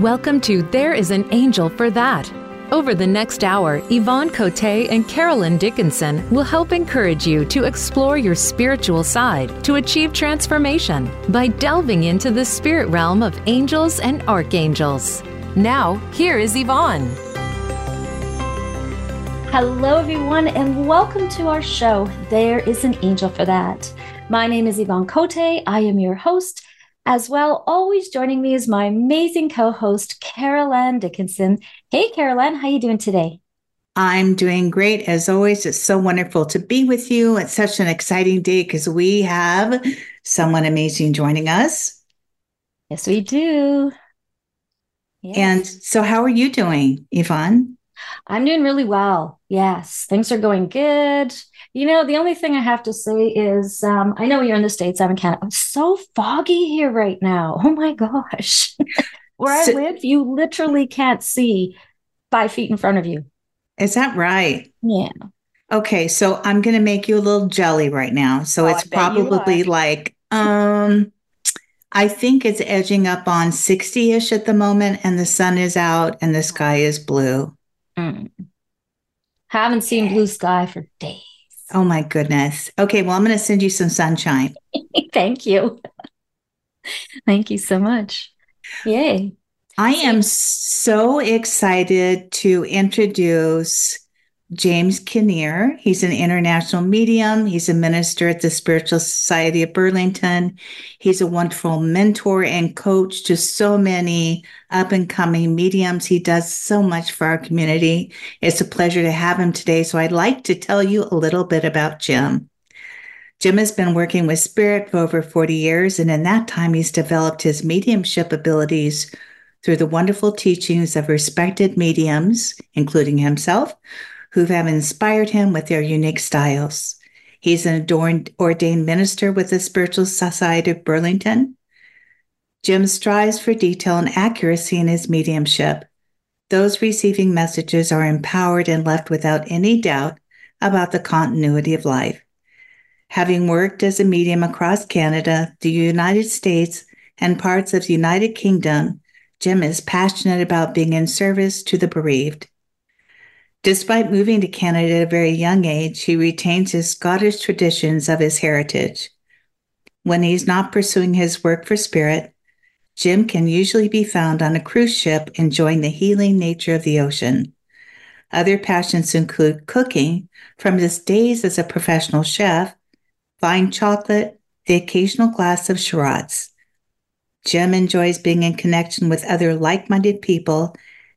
Welcome to There is an Angel for That. Over the next hour, Yvonne Cote and Carolyn Dickinson will help encourage you to explore your spiritual side to achieve transformation by delving into the spirit realm of angels and archangels. Now, here is Yvonne. Hello, everyone, and welcome to our show. There is an angel for that. My name is Yvonne Cote. I am your host. As well, always joining me is my amazing co-host, Carolyn Dickinson. Hey, Carolyn, how are you doing today? I'm doing great. As always, it's so wonderful to be with you. It's such an exciting day because we have someone amazing joining us. Yes, we do. Yes. And so, how are you doing, Yvonne? I'm doing really well. Yes, things are going good. You know, the only thing I have to say is um, I know you're in the States, I'm in Canada. It's so foggy here right now. Oh my gosh. Where so, I live, you literally can't see five feet in front of you. Is that right? Yeah. Okay, so I'm going to make you a little jelly right now. So oh, it's probably like, um, I think it's edging up on 60 ish at the moment, and the sun is out and the sky is blue. Mm. Haven't seen blue sky for days. Oh my goodness. Okay, well, I'm going to send you some sunshine. Thank you. Thank you so much. Yay. I am so excited to introduce James Kinnear. He's an international medium. He's a minister at the Spiritual Society of Burlington. He's a wonderful mentor and coach to so many up and coming mediums. He does so much for our community. It's a pleasure to have him today. So I'd like to tell you a little bit about Jim. Jim has been working with spirit for over 40 years, and in that time, he's developed his mediumship abilities through the wonderful teachings of respected mediums, including himself, who have inspired him with their unique styles. He's an adorned, ordained minister with the Spiritual Society of Burlington. Jim strives for detail and accuracy in his mediumship. Those receiving messages are empowered and left without any doubt about the continuity of life. Having worked as a medium across Canada, the United States, and parts of the United Kingdom, Jim is passionate about being in service to the bereaved. Despite moving to Canada at a very young age, he retains his Scottish traditions of his heritage. When he's not pursuing his work for spirit, Jim can usually be found on a cruise ship enjoying the healing nature of the ocean. Other passions include cooking, from his days as a professional chef, fine chocolate, the occasional glass of Shiraz. Jim enjoys being in connection with other like minded people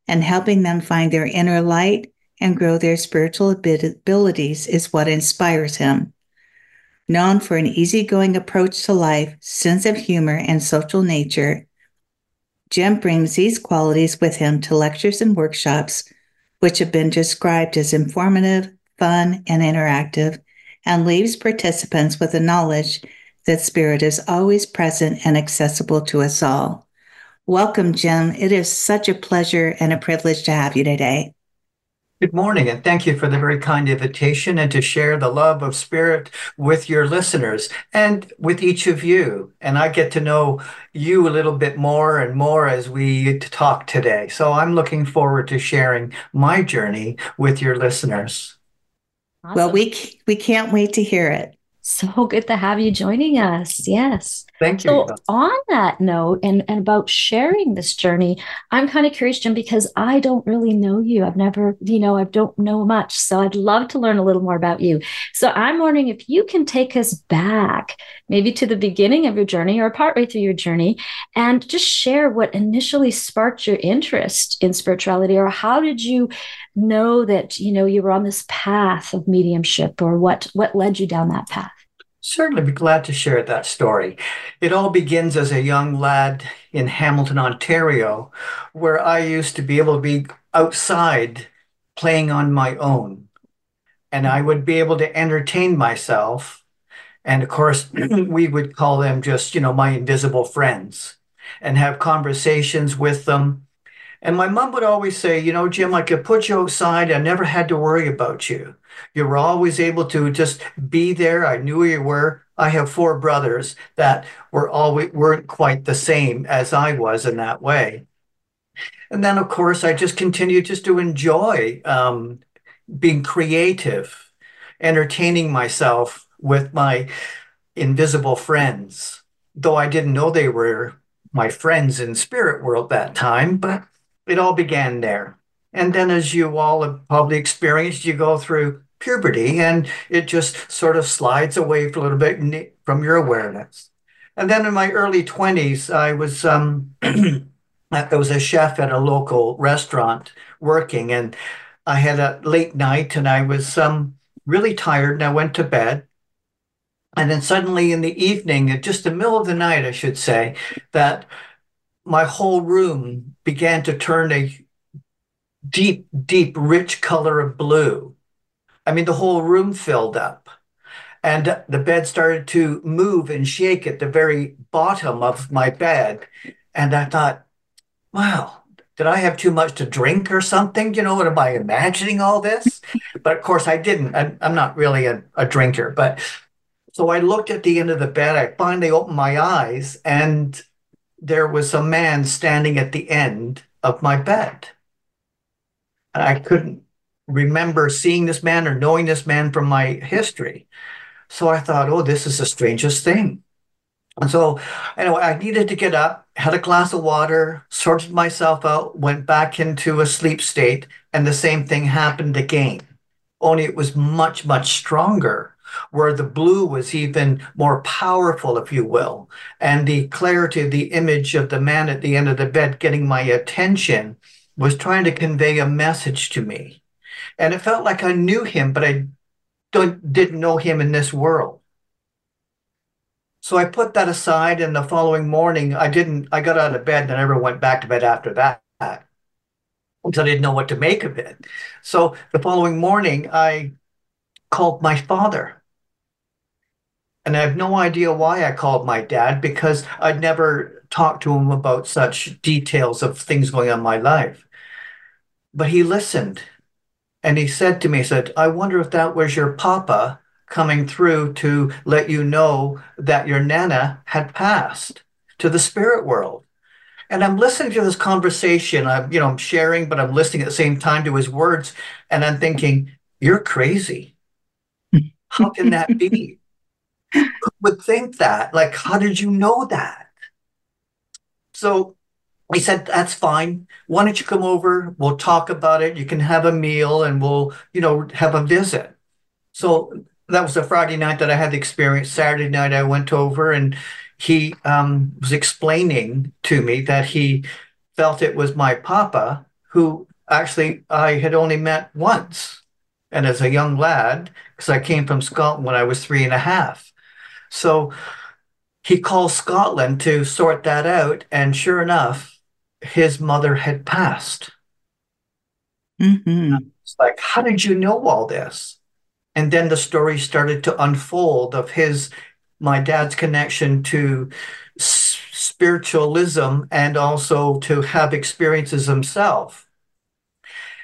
and helping them find their inner light and grow their spiritual abilities is what inspires him. Known for an easygoing approach to life, sense of humor, and social nature, Jim brings these qualities with him to lectures and workshops, which have been described as informative, fun, and interactive, and leaves participants with the knowledge that spirit is always present and accessible to us all. Welcome, Jim. It is such a pleasure and a privilege to have you today. Good morning, and thank you for the very kind invitation and to share the love of spirit with your listeners and with each of you. And I get to know you a little bit more and more as we talk today. So I'm looking forward to sharing my journey with your listeners. Awesome. Well, we we can't wait to hear it. So good to have you joining us. Yes. Thank you. So, on that note, and, and about sharing this journey, I'm kind of curious, Jim, because I don't really know you. I've never, you know, I don't know much. So, I'd love to learn a little more about you. So, I'm wondering if you can take us back, maybe to the beginning of your journey or partway through your journey, and just share what initially sparked your interest in spirituality, or how did you know that, you know, you were on this path of mediumship, or what what led you down that path? Certainly be glad to share that story. It all begins as a young lad in Hamilton, Ontario, where I used to be able to be outside playing on my own. And I would be able to entertain myself. And of course, we would call them just, you know, my invisible friends and have conversations with them. And my mom would always say, you know, Jim, I could put you outside. I never had to worry about you. You were always able to just be there. I knew where you were. I have four brothers that were always weren't quite the same as I was in that way. And then, of course, I just continued just to enjoy um, being creative, entertaining myself with my invisible friends, though I didn't know they were my friends in spirit world that time, but it all began there. And then, as you all have probably experienced, you go through puberty and it just sort of slides away for a little bit from your awareness. And then in my early 20s, I was um, I was a chef at a local restaurant working, and I had a late night, and I was um, really tired, and I went to bed. And then suddenly in the evening, at just the middle of the night, I should say, that my whole room began to turn a deep, deep, rich color of blue. I mean, the whole room filled up. And the bed started to move and shake at the very bottom of my bed. And I thought, wow, did I have too much to drink or something? You know, what am I imagining all this? But of course, I didn't. I, am not really a, a drinker. But so I looked at the end of the bed. I finally opened my eyes, and there was a man standing at the end of my bed. And I couldn't remember seeing this man or knowing this man from my history. So I thought, oh, this is the strangest thing. And so, anyway, I needed to get up, had a glass of water, sorted myself out, went back into a sleep state, and the same thing happened again. Only it was much, much stronger, where the blue was even more powerful, if you will. And the clarity of the image of the man at the end of the bed getting my attention was trying to convey a message to me. And it felt like I knew him, but I don't, didn't know him in this world. So I put that aside, and the following morning, I didn't. I got out of bed and I never went back to bed after that because I didn't know what to make of it. So the following morning, I called my father. And I have no idea why I called my dad because I'd never talked to him about such details of things going on in my life. But he listened and he said to me, he said, I wonder if that was your papa coming through to let you know that your nana had passed to the spirit world. And I'm listening to this conversation. I'm, you know, I'm sharing, but I'm listening at the same time to his words. And I'm thinking, you're crazy. How can that be? Would think that? Like, how did you know that? So he said, That's fine. Why don't you come over? We'll talk about it. You can have a meal and we'll, you know, have a visit. So that was a Friday night that I had the experience. Saturday night, I went over and he um, was explaining to me that he felt it was my papa who actually I had only met once. And as a young lad, because I came from Scotland when I was three and a half. So he called Scotland to sort that out. And sure enough, his mother had passed. Mm-hmm. It's like, how did you know all this? And then the story started to unfold of his, my dad's connection to spiritualism and also to have experiences himself.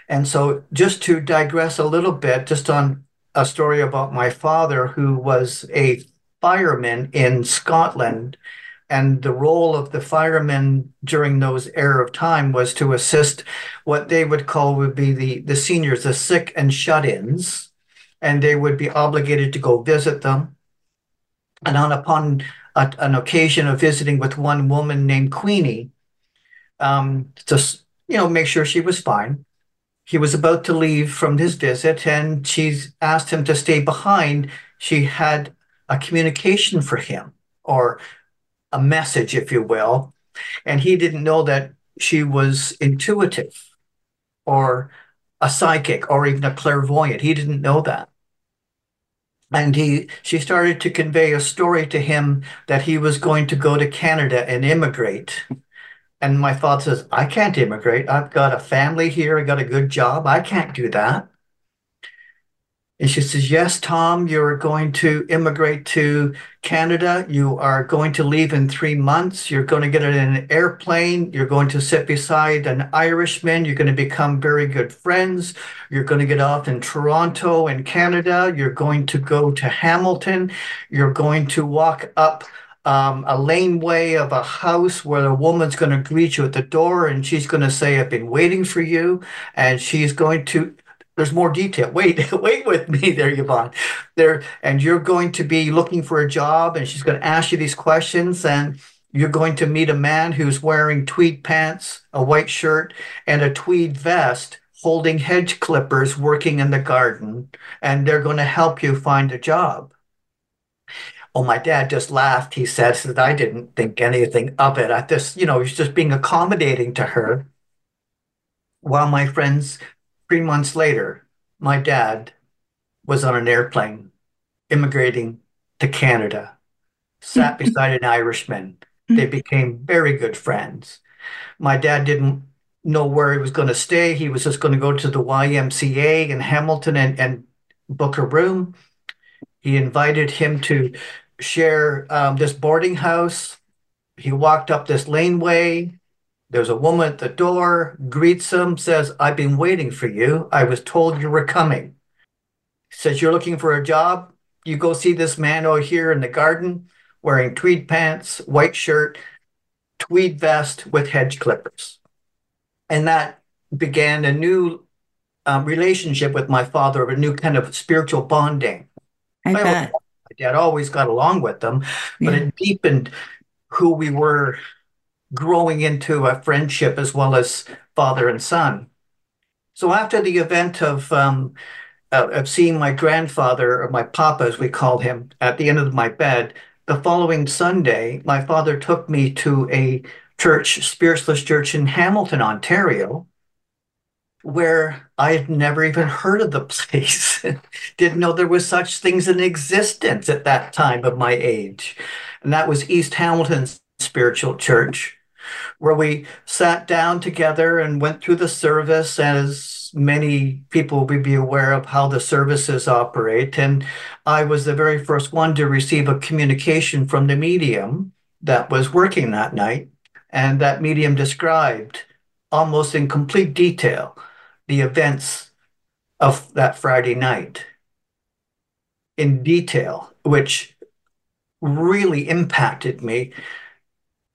And so, just to digress a little bit, just on a story about my father, who was a fireman in Scotland and the role of the firemen during those era of time was to assist what they would call would be the, the seniors, the sick and shut-ins, and they would be obligated to go visit them. And on upon a, an occasion of visiting with one woman named Queenie, um, just you know, make sure she was fine. He was about to leave from his visit, and she asked him to stay behind. She had a communication for him, or a message, if you will. And he didn't know that she was intuitive or a psychic or even a clairvoyant. He didn't know that. And he she started to convey a story to him that he was going to go to Canada and immigrate. And my father says, I can't immigrate. I've got a family here. I got a good job. I can't do that. And she says, Yes, Tom, you're going to immigrate to Canada. You are going to leave in three months. You're going to get in an airplane. You're going to sit beside an Irishman. You're going to become very good friends. You're going to get off in Toronto in Canada. You're going to go to Hamilton. You're going to walk up um, a laneway of a house where a woman's going to greet you at the door and she's going to say, I've been waiting for you. And she's going to, there's more detail. Wait, wait with me there, Yvonne. There, and you're going to be looking for a job and she's going to ask you these questions and you're going to meet a man who's wearing tweed pants, a white shirt, and a tweed vest holding hedge clippers working in the garden, and they're going to help you find a job. Oh, my dad just laughed. He says that I didn't think anything of it. I just, you know, he's just being accommodating to her. While my friends, three months later, my dad was on an airplane immigrating to Canada, sat beside an Irishman. They became very good friends. My dad didn't know where he was going to stay. He was just going to go to the YMCA in Hamilton and, and book a room. He invited him to share um, this boarding house. He walked up this laneway. There's a woman at the door, greets him, says, I've been waiting for you. I was told you were coming. Says, You're looking for a job? You go see this man over here in the garden wearing tweed pants, white shirt, tweed vest with hedge clippers. And that began a new um, relationship with my father, a new kind of spiritual bonding. I My bet. dad always got along with them, but Yeah. it deepened who we were growing into a friendship as well as father and son. So after the event of um, of seeing my grandfather or my papa, as we called him, at the end of my bed, the following Sunday, my father took me to a church, Spiritualist Church in Hamilton, Ontario, where I had never even heard of the place. Didn't know there was such things in existence at that time of my age. And that was East Hamilton's spiritual church, where we sat down together and went through the service as many people would be aware of how the services operate. And I was the very first one to receive a communication from the medium that was working that night. And that medium described almost in complete detail the events of that Friday night in detail, which really impacted me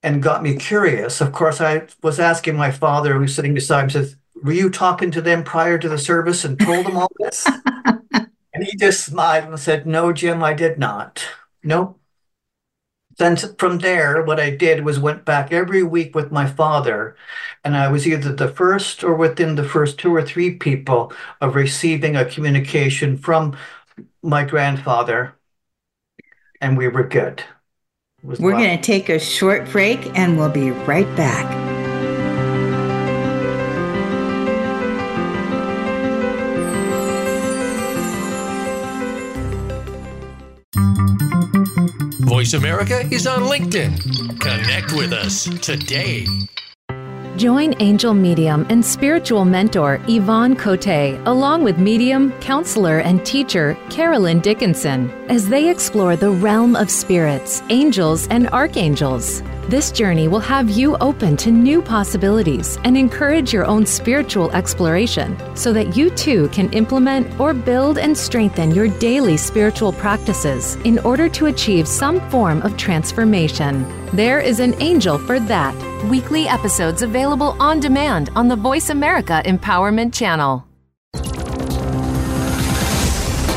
and got me curious. Of course, I was asking my father, who's sitting beside me, says, Were you talking to them prior to the service and told them all this? and he just smiled and said, No, Jim, I did not. Nope. Then from there, what I did was went back every week with my father, and I was either the first or within the first two or three people of receiving a communication from my grandfather, and we were good. It was We're going to take a short break and we'll be right back. Voice America is on LinkedIn. Connect with us today. Join angel medium and spiritual mentor Yvonne Cote along with medium, counselor, and teacher Carolyn Dickinson as they explore the realm of spirits, angels, and archangels. This journey will have you open to new possibilities and encourage your own spiritual exploration so that you too can implement or build and strengthen your daily spiritual practices in order to achieve some form of transformation. There is an angel for that. Weekly episodes available on demand on the Voice America Empowerment Channel.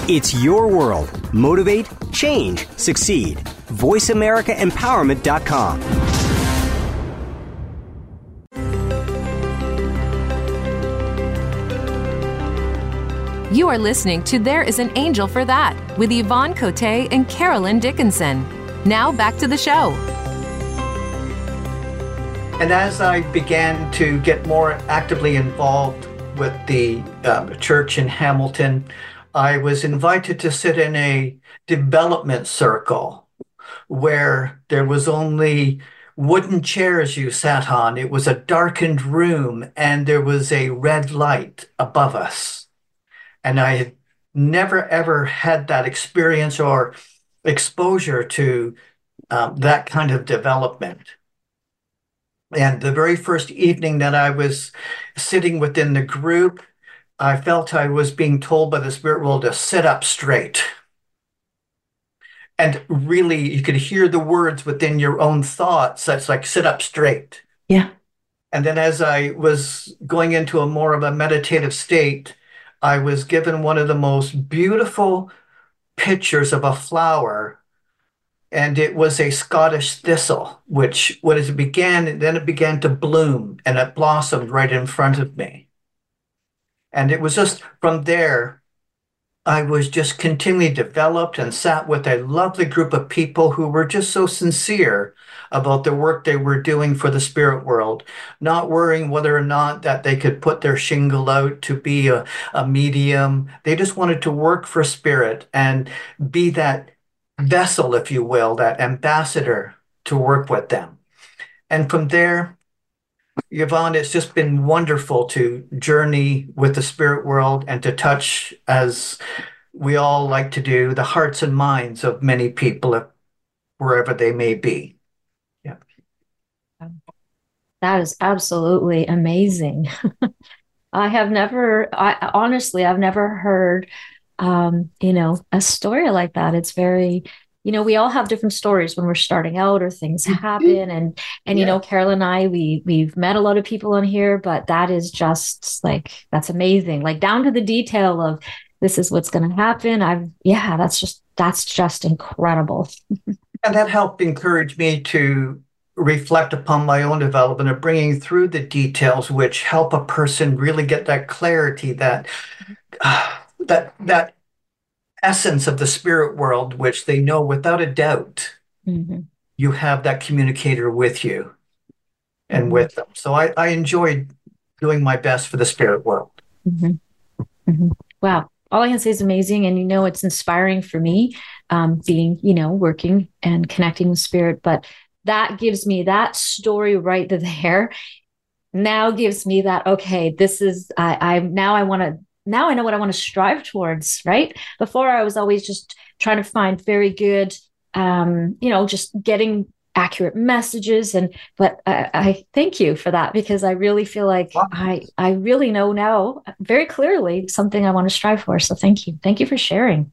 It's your world. Motivate, change, succeed. VoiceAmericaEmpowerment.com. You are listening to There is an Angel for That with Yvonne Cote and Carolyn Dickinson. Now back to the show. And as I began to get more actively involved with the uh, church in Hamilton, I was invited to sit in a development circle where there was only wooden chairs you sat on. It was a darkened room and there was a red light above us. And I had never ever had that experience or exposure to um, that kind of development. And the very first evening that I was sitting within the group, I felt I was being told by the spirit world to sit up straight. And really you could hear the words within your own thoughts that's like sit up straight. Yeah. and then as i was going into a more of a meditative state i was given one of the most beautiful pictures of a flower. And it was a scottish thistle which when it began then it began to bloom and it blossomed right in front of me. And it was just from there I was just continually developed and sat with a lovely group of people who were just so sincere about the work they were doing for the spirit world, not worrying whether or not that they could put their shingle out to be a, a medium. They just wanted to work for spirit and be that vessel, if you will, that ambassador to work with them. And from there, Yvonne, it's just been wonderful to journey with the spirit world and to touch, as we all like to do, the hearts and minds of many people, wherever they may be. Yeah. That is absolutely amazing. I have never, I honestly, I've never heard, um, you know, a story like that. It's very, you know, we all have different stories when we're starting out or things Mm-hmm. happen. And, and, Yeah. you know, Carol and I, we, we've met a lot of people on here, but that is just like, that's amazing. Like down to the detail of this is what's going to happen. I've, yeah, that's just, that's just incredible. And that helped encourage me to reflect upon my own development of bringing through the details which help a person really get that clarity that uh, that that essence of the spirit world which they know without a doubt Mhm. you have that communicator with you and with them so I, I enjoyed doing my best for the spirit world Mhm. Mhm. Wow. All I can say is amazing. And, you know, it's inspiring for me, um, being, you know, working and connecting with spirit. But that gives me that story right there. Now gives me that, okay, this is, I, I now I want to, now I know what I want to strive towards, right? Before I was always just trying to find very good, um, you know, just getting accurate messages and but I, I thank you for that because I really feel like Wow. I I really know now very clearly something I want to strive for. So thank you. Thank you for sharing.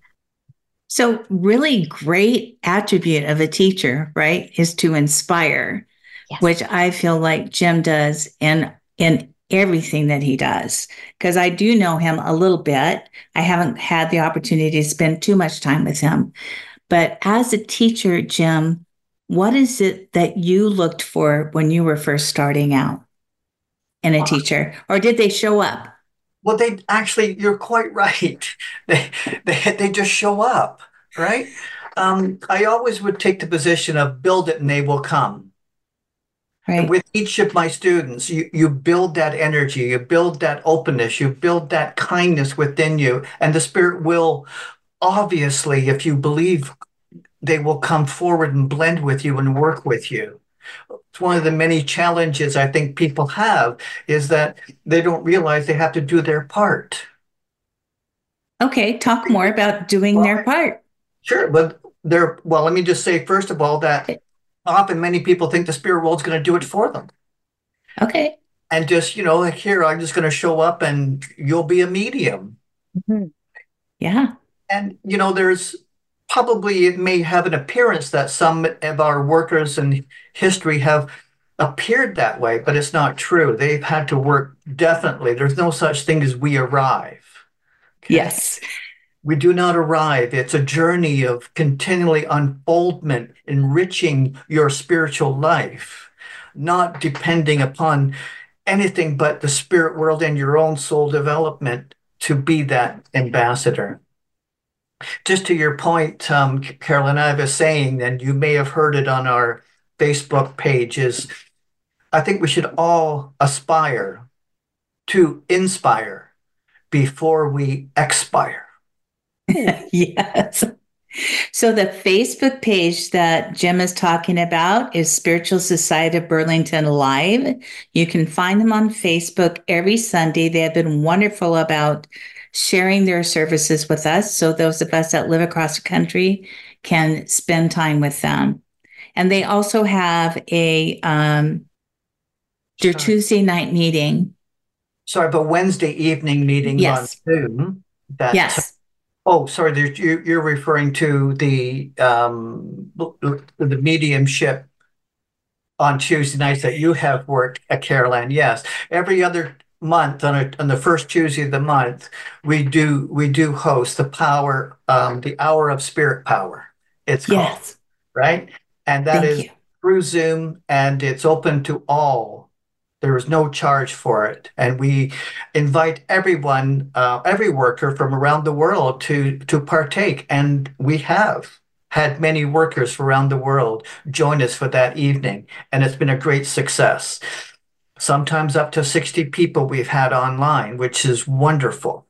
So, really great attribute of a teacher, right, is to inspire, Yes. which I feel like Jim does in in everything that he does. Because I do know him a little bit. I haven't had the opportunity to spend too much time with him. But as a teacher, Jim, what is it that you looked for when you were first starting out in a teacher? Or did they show up? well they actually you're quite right they they, they just show up right um, i always would take the position of build it and they will come Right. And with each of my students, you, you build that energy, you build that openness, you build that kindness within you. And the spirit will obviously, if you believe, they will come forward and blend with you and work with you. It's one of the many challenges I think people have is that they don't realize they have to do their part. Okay. Talk more about doing their part. Sure, but they're, well, let me just say, first of all, that often many people think the spirit world's going to do it for them. Okay. and just you know like here i'm just going to show up and you'll be a medium mm-hmm. Yeah. and you know there's probably it may have an appearance that some of our workers in history have appeared that way but it's not true they've had to work definitely there's no such thing as we arrive Okay? Yes. We do not arrive it's a journey of continually unfoldment enriching your spiritual life not depending upon anything but the spirit world and your own soul development to be that ambassador. Just to your point, um, Carolyn, I was saying, and you may have heard it on our Facebook page, is I think we should all aspire to inspire before we expire. yes. So the Facebook page that Jim is talking about is Spiritual Society of Burlington Live. You can find them on Facebook every Sunday. They have been wonderful about sharing their services with us. So those of us that live across the country can spend time with them. And they also have a um, their. Tuesday night meeting. Sorry, but Wednesday evening meeting Yes. on Zoom that Yes. Oh, sorry, you're referring to the um, the mediumship on Tuesday nights that you have worked at Carolyn. Yes, every other month on a, on the first Tuesday of the month, we do we do host the power, um, the hour of spirit power. It's called Yes. right, and that Thank is you. through Zoom, and it's open to all. There is no charge for it, and we invite everyone, uh, every worker from around the world to to partake, and we have had many workers from around the world join us for that evening, and it's been a great success. Sometimes up to 60 people we've had online, which is wonderful.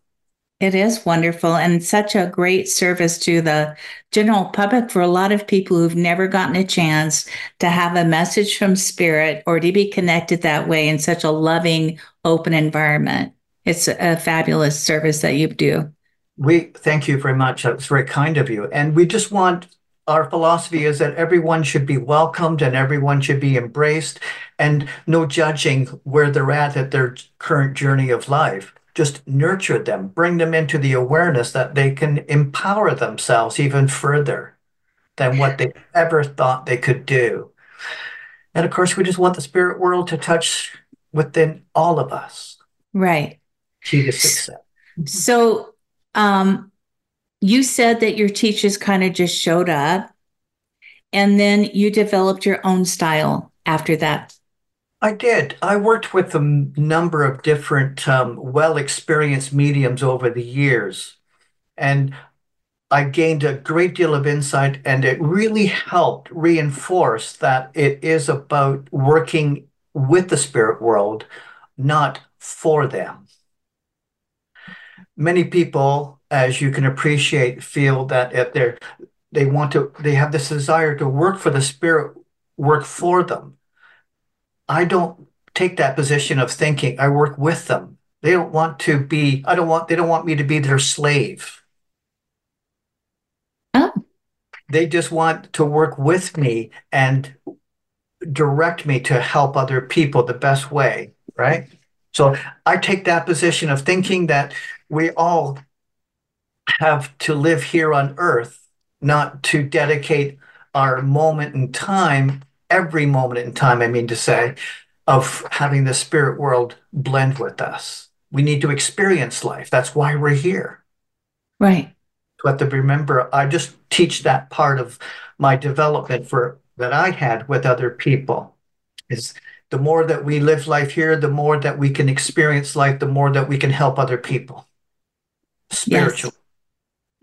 It is wonderful and such a great service to the general public for a lot of people who've never gotten a chance to have a message from spirit or to be connected that way in such a loving, open environment. It's a fabulous service that you do. We thank you very much. That was very kind of you. And we just want our philosophy is that everyone should be welcomed and everyone should be embraced and no judging where they're at at their current journey of life. Just nurture them, bring them into the awareness that they can empower themselves even further than what they ever thought they could do. And of course, we just want the spirit world to touch within all of us. Right. Key to success. So, um, you said that your teachers kind of just showed up and then you developed your own style after that. I did. I worked with a number of different um, well experienced mediums over the years, and I gained a great deal of insight, and it really helped reinforce that it is about working with the spirit world, not for them. Many people, as you can appreciate, feel that if they're they want to they have this desire to work for the spirit work for them I don't take that position of thinking. I work with them. They don't want to be, I don't want, they don't want me to be their slave. Oh. They just want to work with me and direct me to help other people the best way, right? So I take that position of thinking that we all have to live here on earth, not to dedicate our moment in time every moment in time, I mean to say, of having the spirit world blend with us. We need to experience life. That's why we're here. Right. To have to remember, I just teach that part of my development for that I had with other people. Is the more that we live life here, the more that we can experience life, the more that we can help other people. Spiritual.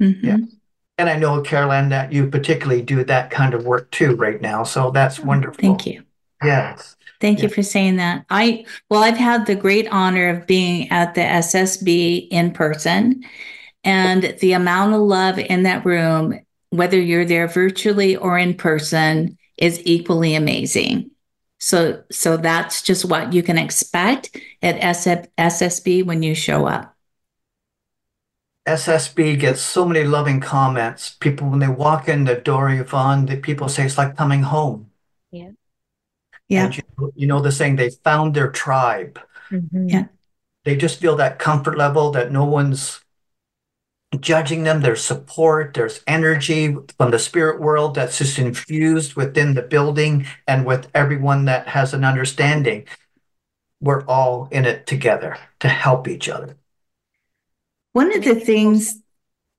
Mhm. Yeah. And I know, Caroline, that you particularly do that kind of work too right now. So that's oh, wonderful. Thank you. Yes. Thank you for saying that. I well, I've had the great honor of being at the SSB in person, and the amount of love in that room, whether you're there virtually or in person, is equally amazing. So, so that's just what you can expect at SF, SSB when you show up. SSB gets so many loving comments. People, when they walk in the door, Yvonne, the people say it's like coming home. Yeah. Yeah. And you, you know the saying, they found their tribe. Mm-hmm. Yeah. They just feel that comfort level that no one's judging them. There's support, there's energy from the spirit world that's just infused within the building and with everyone that has an understanding. We're all in it together to help each other. One of the things,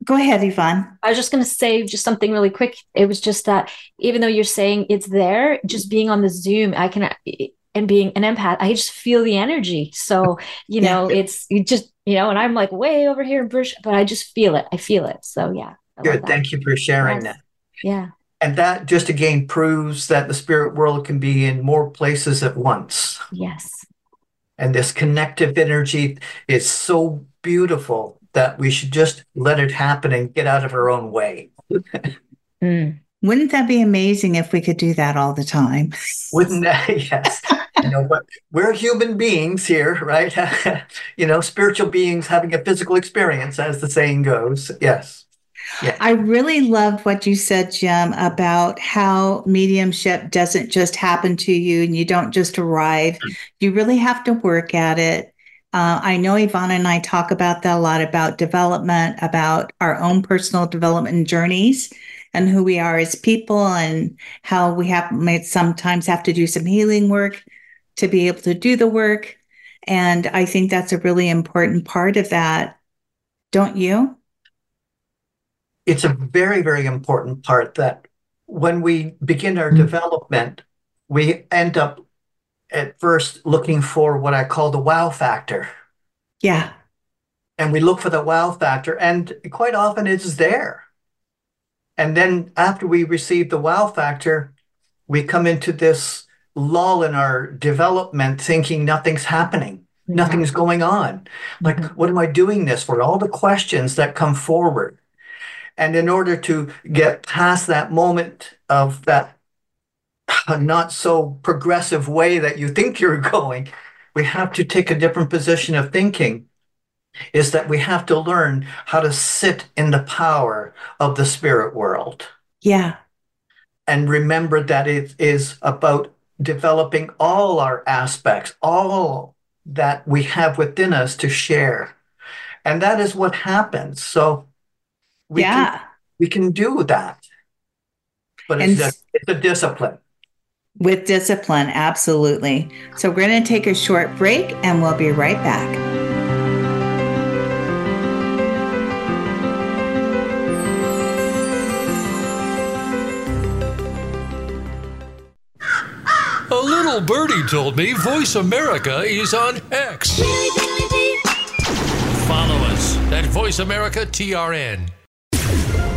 go ahead, Yvonne. I was just going to say just something really quick. It was just that even though you're saying it's there, just being on the Zoom, I can, and being an empath, I just feel the energy. So, you know, it's you just, you know, and I'm like way over here in Bruce, but I just feel it. I feel it. So, yeah. I Good. Thank you for sharing Yes. that. Yeah. And that just again proves that the spirit world can be in more places at once. Yes. And this connective energy is so beautiful that we should just let it happen and get out of our own way. Mm. Wouldn't that be amazing if we could do that all the time? Wouldn't that? Yes. You know, but we're human beings here, right? you know, spiritual beings having a physical experience, as the saying goes. Yes. I really loved what you said, Jim, about how mediumship doesn't just happen to you and you don't just arrive. You really have to work at it. Uh, I know Yvonne and I talk about that a lot about development, about our own personal development journeys and who we are as people and how we have might sometimes have to do some healing work to be able to do the work. And I think that's a really important part of that. Don't you? It's a very, very important part that when we begin our mm-hmm. development, we end up at first looking for what I call the wow factor. Yeah. And we look for the wow factor, and quite often it's there. And then after we receive the wow factor, we come into this lull in our development thinking nothing's happening, mm-hmm. nothing's going on. Like, mm-hmm. what am I doing this for? All the questions that come forward. And in order to get past that moment of that not so progressive way that you think you're going, we have to take a different position of thinking. Is that we have to learn how to sit in the power of the spirit world. Yeah. And remember that it is about developing all our aspects, all that we have within us to share. And that is what happens. So we, yeah. can, we can do that. But it's, a, it's a discipline. With discipline, absolutely. So we're going to take a short break and we'll be right back. A little birdie told me Voice America is on X. Follow us at Voice America TRN.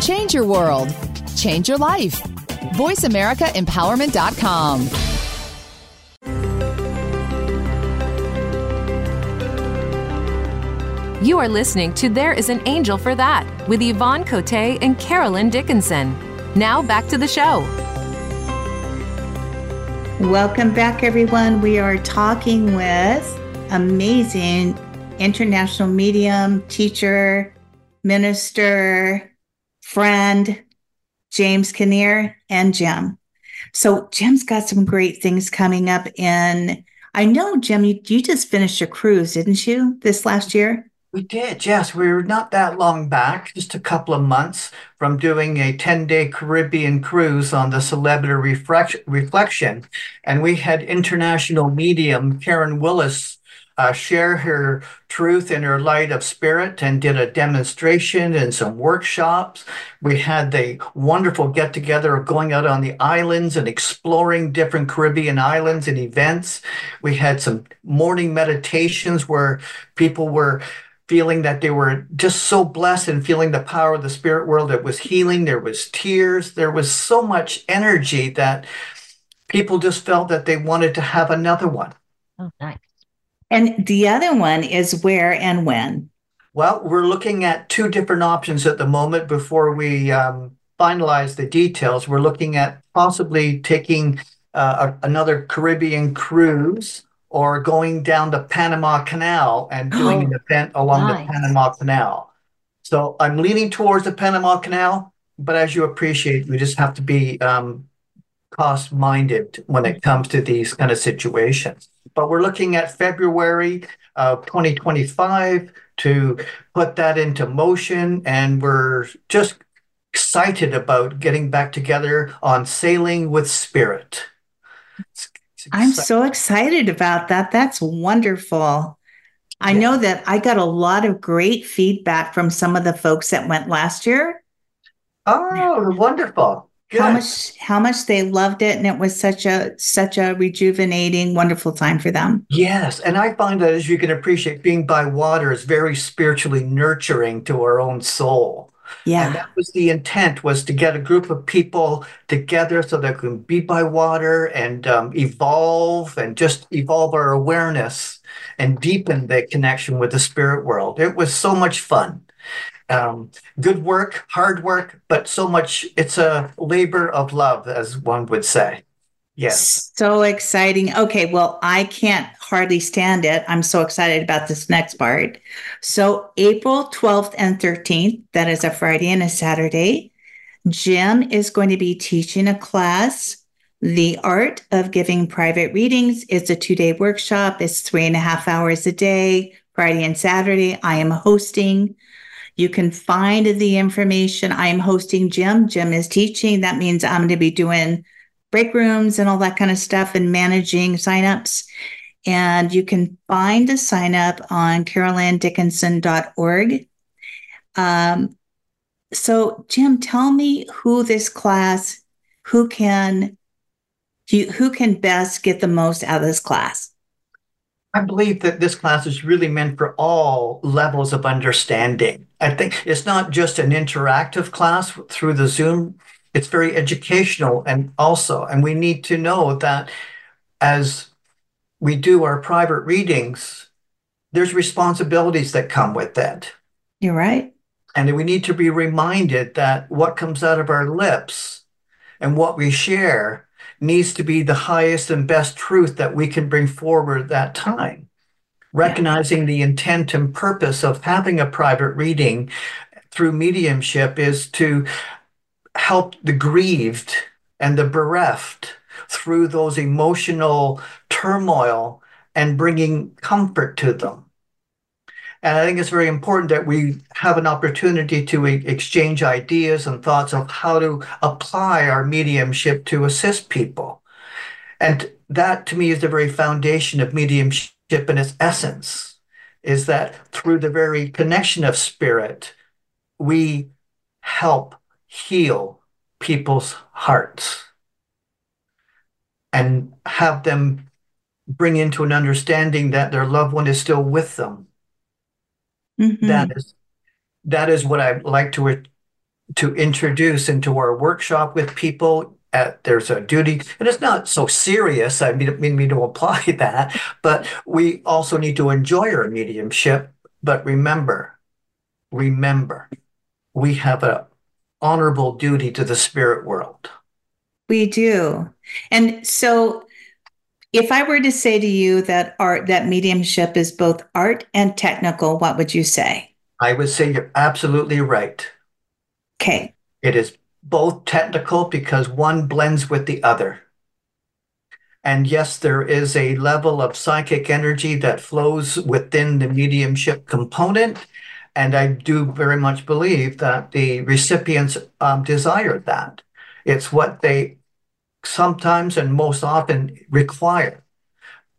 Change your world. Change your life. VoiceAmericaEmpowerment.com. You are listening to There is an Angel for That with Yvonne Cote and Carolyn Dickinson. Now back to the show. Welcome back, everyone. We are talking with amazing international medium, teacher, minister, friend, James Kinnear, and Jim. So Jim's got some great things coming up in. I know, Jim, you, you just finished a cruise, didn't you, this last year? We did, yes. We were not that long back, just a couple of months from doing a 10 day Caribbean cruise on the Celebrity Reflection. And we had international medium Karen Willis uh, share her truth and her light of spirit and did a demonstration and some workshops. We had the wonderful get together of going out on the islands and exploring different Caribbean islands and events. We had some morning meditations where people were feeling that they were just so blessed and feeling the power of the spirit world. It was healing, there was tears, there was so much energy that people just felt that they wanted to have another one. Oh, nice. And the other one is where and when. Well, we're looking at two different options at the moment before we um, finalize the details. We're looking at possibly taking uh, a, another Caribbean cruise or going down the Panama Canal and doing an event along nice. the Panama Canal. So I'm leaning towards the Panama Canal, but as you appreciate, we just have to be um, cost minded when it comes to these kind of situations but we're looking at February of 2025 to put that into motion. And we're just excited about getting back together on Sailing with Spirit. I'm so excited about that. That's wonderful. I yeah. know that I got a lot of great feedback from some of the folks that went last year. Oh, wonderful. Good. How much how much they loved it and it was such a such a rejuvenating wonderful time for them. Yes, and I find that as you can appreciate being by water is very spiritually nurturing to our own soul. Yeah. And that was the intent was to get a group of people together so they can be by water and um, evolve and just evolve our awareness and deepen the connection with the spirit world. It was so much fun. Um, good work, hard work, but so much, it's a labor of love, as one would say. Yes. So exciting. Okay, well, I can't hardly stand it. I'm so excited about this next part. So, April 12th and 13th, that is a Friday and a Saturday, Jim is going to be teaching a class, The Art of Giving Private Readings. It's a two day workshop, it's three and a half hours a day, Friday and Saturday. I am hosting. You can find the information. I am hosting Jim. Jim is teaching. That means I'm going to be doing break rooms and all that kind of stuff and managing signups. And you can find the sign up on carolyndickinson.org. Um, so, Jim, tell me who this class, who can, who can best get the most out of this class. I believe that this class is really meant for all levels of understanding. I think it's not just an interactive class through the Zoom. It's very educational and also and we need to know that as we do our private readings there's responsibilities that come with that. You're right. And we need to be reminded that what comes out of our lips and what we share needs to be the highest and best truth that we can bring forward that time recognizing the intent and purpose of having a private reading through mediumship is to help the grieved and the bereft through those emotional turmoil and bringing comfort to them. And I think it's very important that we have an opportunity to exchange ideas and thoughts of how to apply our mediumship to assist people. And that to me is the very foundation of mediumship in its essence, is that through the very connection of spirit, we help heal people's hearts and have them bring into an understanding that their loved one is still with them. Mm-hmm. That is that is what I like to to introduce into our workshop with people. At, there's a duty, and it's not so serious. I mean, mean me to apply that, but we also need to enjoy our mediumship. But remember, remember, we have a honorable duty to the spirit world. We do. And so if I were to say to you that art, that mediumship is both art and technical, what would you say? I would say you're absolutely right. Okay. It is both technical because one blends with the other. And yes, there is a level of psychic energy that flows within the mediumship component. And I do very much believe that the recipients um, desire that. It's what they sometimes and most often require.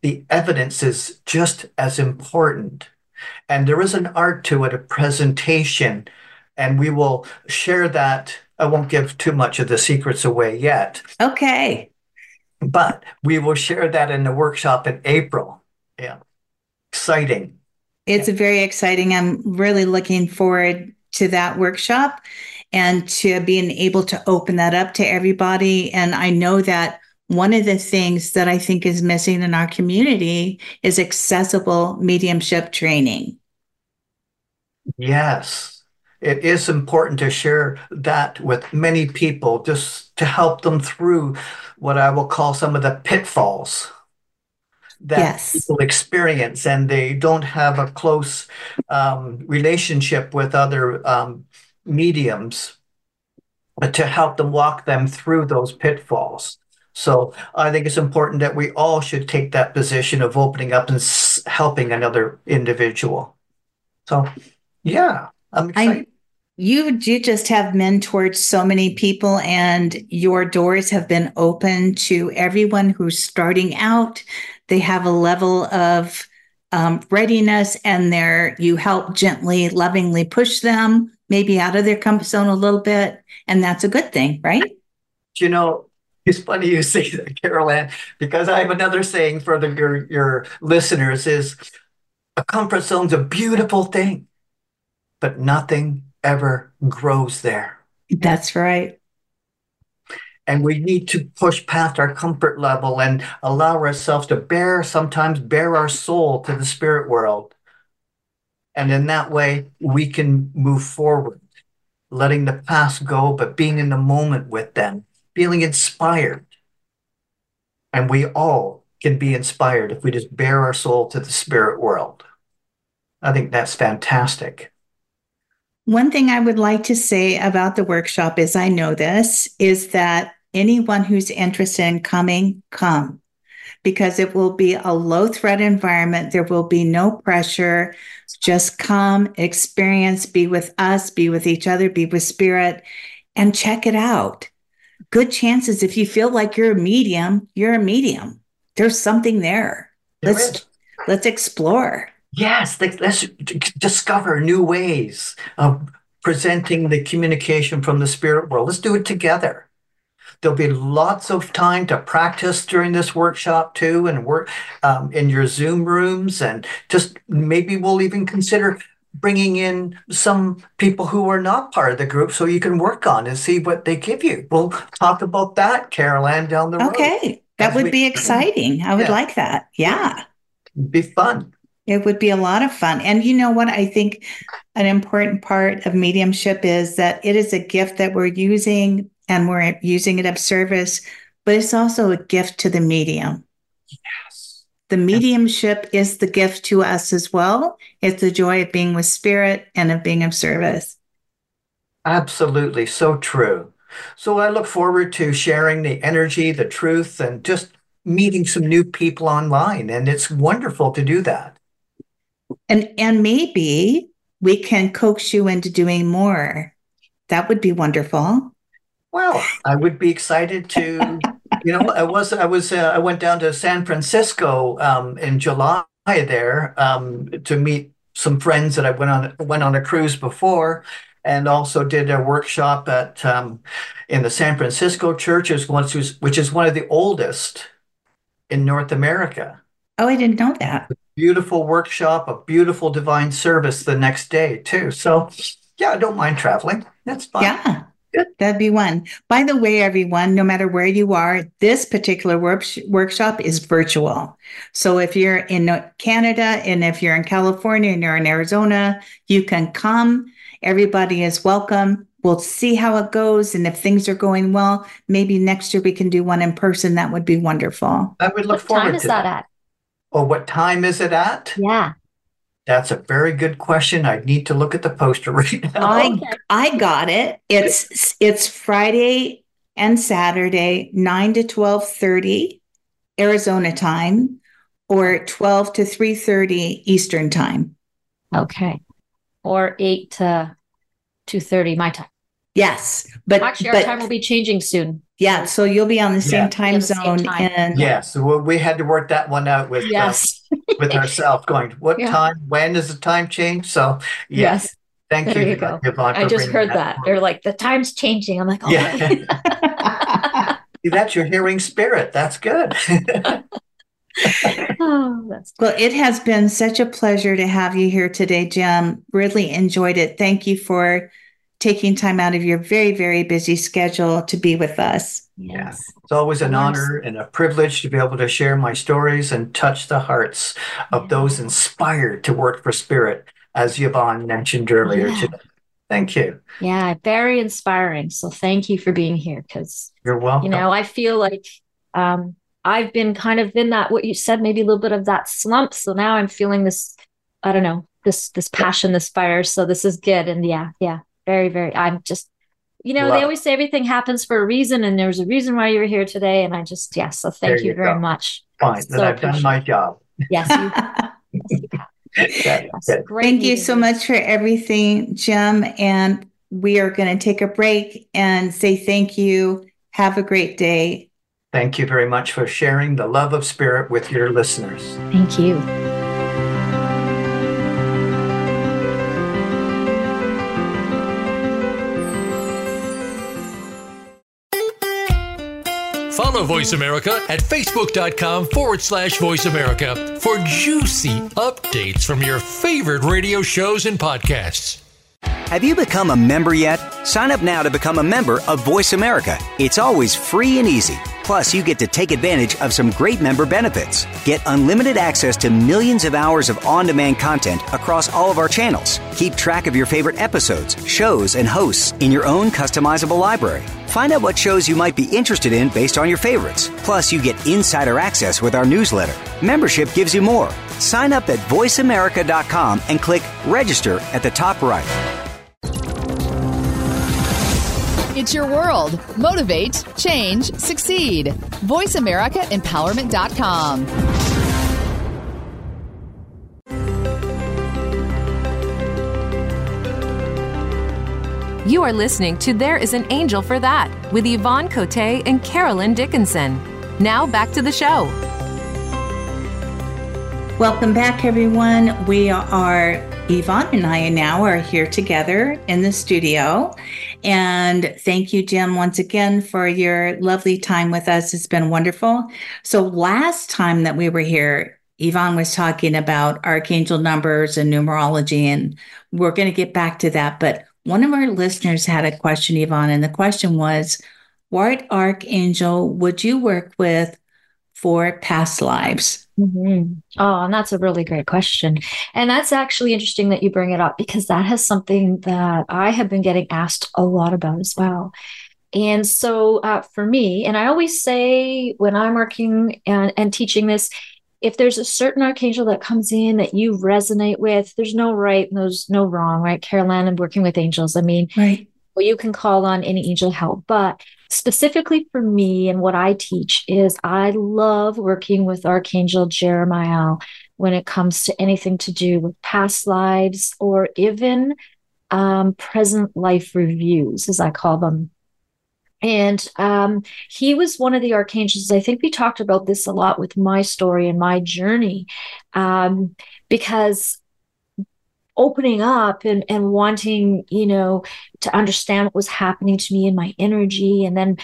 The evidence is just as important. And there is an art to it, a presentation. And we will share that. I won't give too much of the secrets away yet. Okay. But we will share that in the workshop in April. Yeah. Exciting. It's very exciting. I'm really looking forward to that workshop and to being able to open that up to everybody. And I know that one of the things that I think is missing in our community is accessible mediumship training. Yes, it is important to share that with many people just to help them through what I will call some of the pitfalls that yes. people experience and they don't have a close um, relationship with other um, mediums to help them walk them through those pitfalls. So I think it's important that we all should take that position of opening up and s- helping another individual. So, yeah, I'm excited. I, you you just have mentored so many people and your doors have been open to everyone who's starting out they have a level of um, readiness and they're you help gently lovingly push them maybe out of their comfort zone a little bit and that's a good thing right you know it's funny you say that Carolyn because i have another saying for the, your your listeners is a comfort zone's a beautiful thing but nothing ever grows there. That's right. And we need to push past our comfort level and allow ourselves to bear, sometimes bear our soul to the spirit world. And in that way, we can move forward, letting the past go, but being in the moment with them, feeling inspired. And we all can be inspired if we just bear our soul to the spirit world. I think that's fantastic. One thing I would like to say about the workshop is I know this is that anyone who's interested in coming, come because it will be a low threat environment. There will be no pressure. Just come, experience, be with us, be with each other, be with spirit, and check it out. Good chances if you feel like you're a medium, you're a medium. There's something there. There let's is. let's explore. Yes, let- let's discover new ways of presenting the communication from the spirit world. Let's do it together. There'll be lots of time to practice during this workshop too, and work um, in your Zoom rooms, and just maybe we'll even consider bringing in some people who are not part of the group so you can work on and see what they give you. We'll talk about that, Carolyn, down the road. Okay. That would we- be exciting. I would Yeah. like that. Yeah. Be fun. It would be a lot of fun. And you know what? I think an important part of mediumship is that it is a gift that we're using and we're using it of service, but it's also a gift to the medium. Yes. The mediumship is the gift to us as well. It's the joy of being with spirit and of being of service. Absolutely, so true. So I look forward to sharing the energy, the truth, and just meeting some new people online. And it's wonderful to do that. And and maybe we can coax you into doing more. That would be wonderful. Well, I would be excited to, you know, I was, I was, uh, I went down to San Francisco um, in July there um, to meet some friends that I went on went on a cruise before, and also did a workshop at um, in the San Francisco church, is which is one of the oldest in North America. Oh, I didn't know that. Beautiful workshop, a beautiful divine service the next day too. So, yeah, I don't mind traveling. That's fine. Yeah. Good. That'd be one. By the way, everyone, no matter where you are, this particular work- workshop is virtual. So if you're in Canada and if you're in California and you're in Arizona, you can come. Everybody is welcome. We'll see how it goes. And if things are going well, maybe next year we can do one in person. That would be wonderful. I would look What forward time is to that that. at? Oh, what time is it at? Yeah. That's a very good question. I need to look at the poster right now. I I got it. It's it's Friday and Saturday, nine to twelve thirty, Arizona time, or twelve to three thirty Eastern time. Okay. Or eight to two thirty my time. Yes, but Actually, our but time will be changing soon. Yeah. So you'll be on the same Yeah. time Yeah, the same zone, time. and Yes, well, we had to work that one out with uh, Yes. with ourselves. Going, what Yeah. time? When is the time change? So, yes, Yes. thank There you, you go. Yvonne, I just bringing heard that. They're like, the time's changing. I'm like, oh, Yeah. See, that's your hearing spirit. That's good. oh that's well, it has been such a pleasure to have you here today, Jim. Really enjoyed it. Thank you for taking time out of your very very busy schedule to be with us. yes. It's always an honor and a privilege to be able to share my stories and touch the hearts of Yeah. those inspired to work for spirit, as Yvonne mentioned earlier Yeah. today. Thank you. Yeah, very inspiring. So thank you for being here because You're welcome. you know, I feel like um I've been kind of in that what you said, maybe a little bit of that slump. So now I'm feeling this, I don't know, this this passion, this fire. So this is good. And yeah, yeah, very, very I'm just you know, Love they always say everything happens for a reason, and there's a reason why you're here today. And I just, yeah, so thank There you, you very go. much. Fine. So Then I've done my job. Yes, you, yes, you have. Yes. Great Thank you so much for everything, Jim. And we are going to take a break and say thank you. Have a great day. Thank you very much for sharing the love of spirit with your listeners. Thank you. Follow Voice America at facebook.com forward slash voice America for juicy updates from your favorite radio shows and podcasts. Have you become a member yet? Sign up now to become a member of Voice America. It's always free and easy. Plus, you get to take advantage of some great member benefits. Get unlimited access to millions of hours of on demand content across all of our channels. Keep track of your favorite episodes, shows, and hosts in your own customizable library. Find out what shows you might be interested in based on your favorites. Plus, you get insider access with our newsletter. Membership gives you more. Sign up at voiceamerica.com and click register at the top right. It's your world. Motivate, change, succeed. VoiceAmericaEmpowerment.com. You are listening to There is an Angel for That with Yvonne Cote and Carolyn Dickinson. Now back to the show. Welcome back, everyone. We are, Yvonne and I now are here together in the studio. And thank you, Jim, once again for your lovely time with us. It's been wonderful. So, last time that we were here, Yvonne was talking about archangel numbers and numerology, and we're going to get back to that. But one of our listeners had a question, Yvonne, and the question was What archangel would you work with for past lives? Mm-hmm. Oh, and that's a really great question. And that's actually interesting that you bring it up because that has something that I have been getting asked a lot about as well. And so uh, for me, and I always say when I'm working and, and teaching this, if there's a certain archangel that comes in that you resonate with, there's no right, and there's no wrong, right? Carolyn, I'm working with angels. I mean, right. well, you can call on any angel help, but specifically for me and what I teach is I love working with Archangel Jeremiah when it comes to anything to do with past lives or even um, present life reviews, as I call them. And um, he was one of the archangels. I think we talked about this a lot with my story and my journey, um, because opening up and, and wanting, you know, to understand what was happening to me in my energy. And then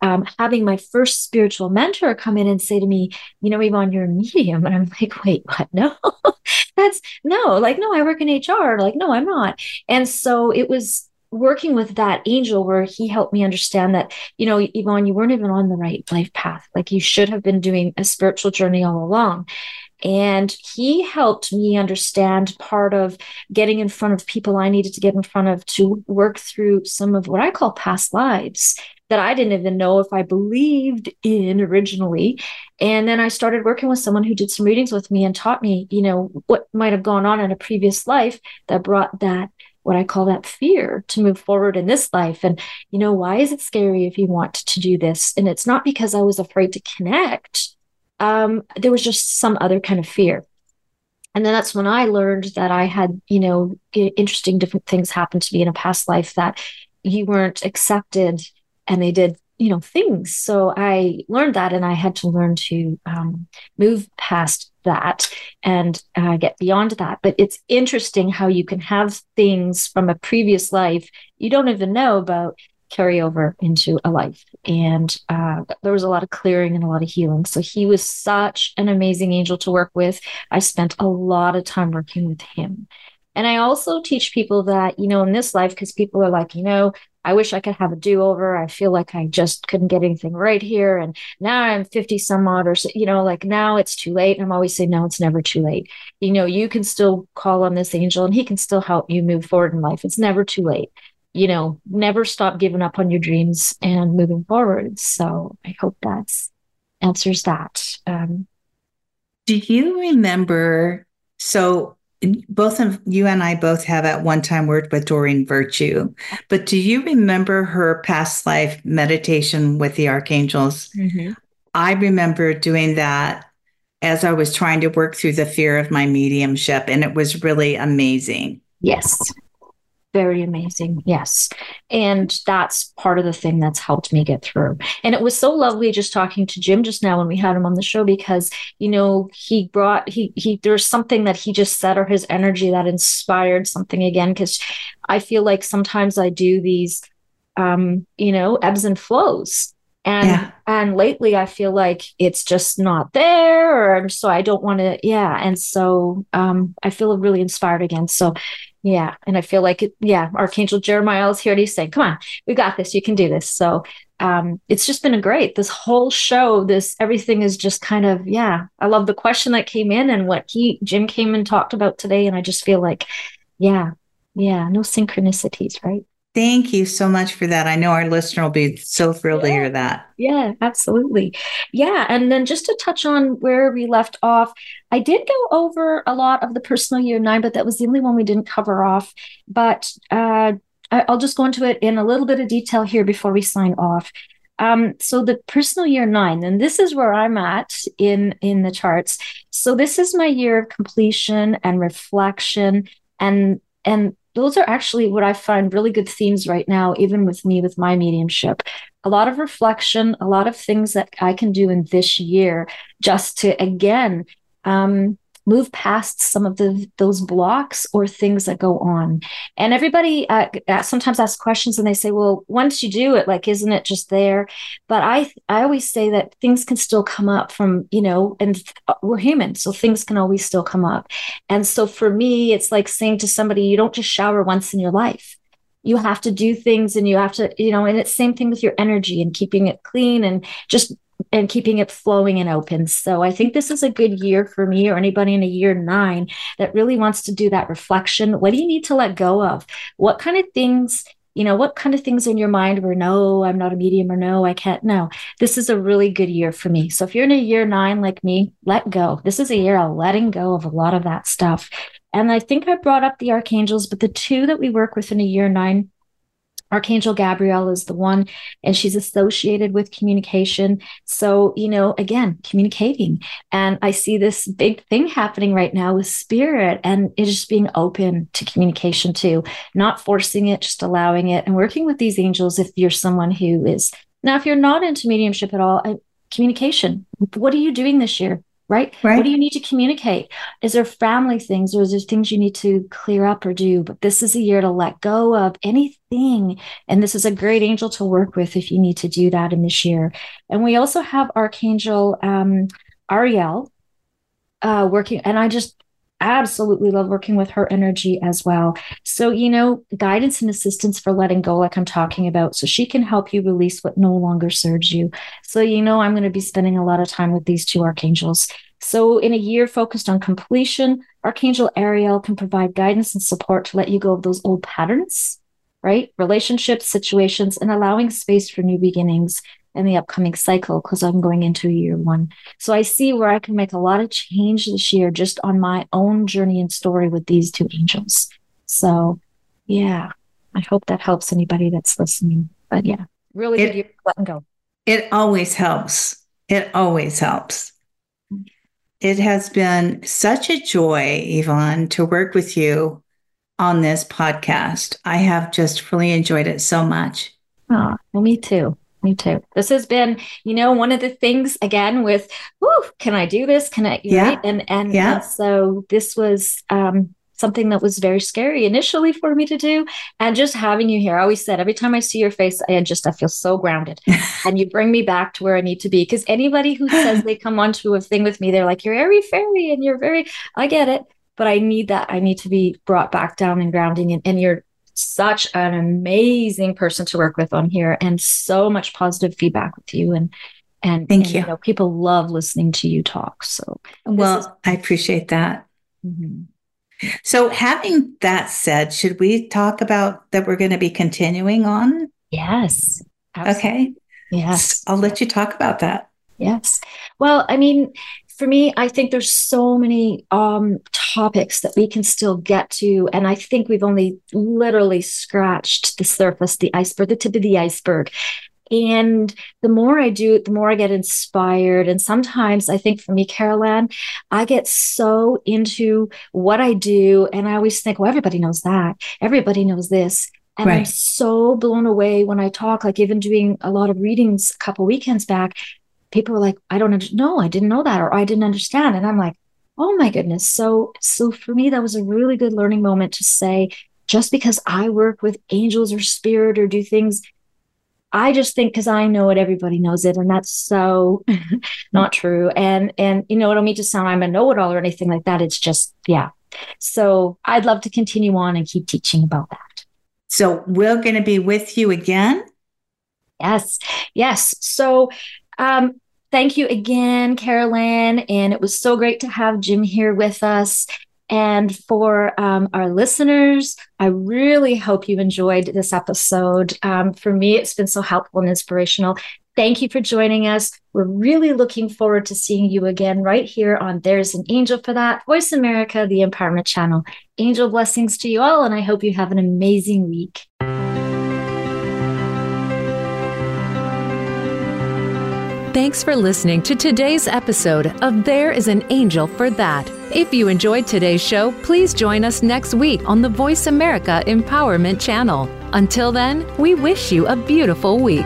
um, having my first spiritual mentor come in and say to me, you know, Yvonne, you're a medium. And I'm like, wait, what? No, that's no, like, no, I work in HR. Like, no, I'm not. And so it was working with that angel where he helped me understand that, you know, Yvonne, you weren't even on the right life path. Like you should have been doing a spiritual journey all along. And he helped me understand part of getting in front of people I needed to get in front of to work through some of what I call past lives that I didn't even know if I believed in originally. And then I started working with someone who did some readings with me and taught me, you know, what might have gone on in a previous life that brought that what I call that fear to move forward in this life. And, you know, why is it scary if you want to do this? And it's not because I was afraid to connect um, there was just some other kind of fear. And then that's when I learned that I had, you know, interesting different things happen to me in a past life that you weren't accepted and they did, you know, things. So I learned that and I had to learn to um, move past that and uh, get beyond that. But it's interesting how you can have things from a previous life you don't even know about carry over into a life. And uh, there was a lot of clearing and a lot of healing. So he was such an amazing angel to work with. I spent a lot of time working with him. And I also teach people that, you know, in this life, because people are like, you know, I wish I could have a do over. I feel like I just couldn't get anything right here. And now I'm 50 some odd or, so, you know, like now it's too late. And I'm always saying, no, it's never too late. You know, you can still call on this angel and he can still help you move forward in life. It's never too late you know, never stop giving up on your dreams and moving forward. So I hope that answers that. Um, Do you remember? So both of you and I both have at one time worked with Doreen Virtue, but do you remember her past life meditation with the archangels? Mm-hmm. I remember doing that as I was trying to work through the fear of my mediumship, and it was really amazing. Yes very amazing. Yes. And that's part of the thing that's helped me get through. And it was so lovely just talking to Jim just now when we had him on the show because, you know, he brought, he, he, there's something that he just said or his energy that inspired something again. Cause I feel like sometimes I do these, um, you know, ebbs and flows And Yeah. and lately I feel like it's just not there or so I don't want to yeah. And so um I feel really inspired again. So yeah, and I feel like it, yeah, Archangel Jeremiah is here and he's saying, Come on, we got this, you can do this. So um it's just been a great this whole show, this everything is just kind of yeah. I love the question that came in and what he Jim came and talked about today. And I just feel like, yeah, yeah, no synchronicities, right? Thank you so much for that. I know our listener will be so thrilled to hear that. Yeah, absolutely. Yeah. And then just to touch on where we left off, I did go over a lot of the personal year nine, but that was the only one we didn't cover off. But uh, I'll just go into it in a little bit of detail here before we sign off. Um, so the personal year nine, and this is where I'm at in in the charts. So this is my year of completion and reflection, and and those are actually what I find really good themes right now, even with me with my mediumship. A lot of reflection, a lot of things that I can do in this year just to again um, move past some of the those blocks or things that go on. And everybody uh, uh, sometimes asks questions and they say, "Well, once you do it, like, isn't it just there?" But I I always say that things can still come up from you know, and uh, we're human, so things can always still come up. And so for me, it's like saying to somebody, "You don't just shower once in your life." you have to do things and you have to you know and it's same thing with your energy and keeping it clean and just and keeping it flowing and open. So i think this is a good year for me or anybody in a year nine that really wants to do that reflection. What do you need to let go of? What kind of things you know what kind of things in your mind were no i'm not a medium or no i can't no this is a really good year for me. So if you're in a year nine like me let go. This is a year of letting go of a lot of that stuff. And I think I brought up the archangels, but the two that we work with in a year nine, Archangel Gabrielle is the one, and she's associated with communication. So, you know, again, communicating. And I see this big thing happening right now with spirit, and it is just being open to communication too, not forcing it, just allowing it, and working with these angels if you're someone who is. Now, if you're not into mediumship at all, uh, communication. What are you doing this year? Right? Right. What do you need to communicate? Is there family things or is there things you need to clear up or do? But this is a year to let go of anything. And this is a great angel to work with if you need to do that in this year. And we also have Archangel um, Ariel uh, working, and I just absolutely love working with her energy as well. So, you know, guidance and assistance for letting go, like I'm talking about, so she can help you release what no longer serves you. So, you know, I'm going to be spending a lot of time with these two archangels. So, in a year focused on completion, Archangel Ariel can provide guidance and support to let you go of those old patterns, right? Relationships, situations, and allowing space for new beginnings in the upcoming cycle because I'm going into year one. So I see where I can make a lot of change this year just on my own journey and story with these two angels. So, yeah, I hope that helps anybody that's listening. But yeah, really It- good letting go. It always helps. It always helps. It has been such a joy, Yvonne, to work with you on this podcast. I have just really enjoyed it so much. Oh, well, me too. Me too. This has been, you know, one of the things again with, whew, can I do this? Can I, Yeah. right? And, and, Yeah. and so this was, um, something that was very scary initially for me to do. And just having you here, I always said, every time I see your face, I just, I feel so grounded and you bring me back to where I need to be. Cause anybody who says they come onto a thing with me, they're like, you're airy fairy and you're very, I get it. But I need that. I need to be brought back down and grounding. And, and you're such an amazing person to work with on here and so much positive feedback with you and and Thank and, you. know people love listening to you talk so Well, is- I appreciate that. Mhm. So, having that said, should we talk about that we're going to be continuing on? yes absolutely. Okay. yes I'll let you talk about that. Yes. Well, I mean, for me, I think there's so many um, topics that we can still get to. And I think we've only literally scratched the surface, the iceberg, the tip of the iceberg. And the more I do it, the more I get inspired. And sometimes I think for me, Carolyn, I get so into what I do. And I always think, well, everybody knows that. Everybody knows this. And I'm so blown away when I talk, like even doing a lot of readings a couple weekends back people were like, I don't under- know, I didn't know that, or I didn't understand. And I'm like, oh my goodness. So, so for me, that was a really good learning moment to say, just because I work with angels or spirit or do things, I just think because I know it, everybody knows it, and that's so not true. And and you know, I don't mean to sound I'm a know-it-all or anything like that. It's just yeah. So I'd love to continue on and keep teaching about that. So we're going to be with you again. Yes, yes. So um, thank you again, Carolyn, and it was so great to have Jim here with us. And for um, our listeners, I really hope you enjoyed this episode. Um, for me, it's been so helpful and inspirational. Thank you for joining us. We're really looking forward to seeing you again right here on There's an Angel for That, Voice America, the Empowerment Channel. Angel blessings to you all, and I hope you have an amazing week. Thanks for listening to today's episode of There is an Angel for That. If you enjoyed today's show, please join us next week on the Voice America Empowerment Channel. Until then, we wish you a beautiful week.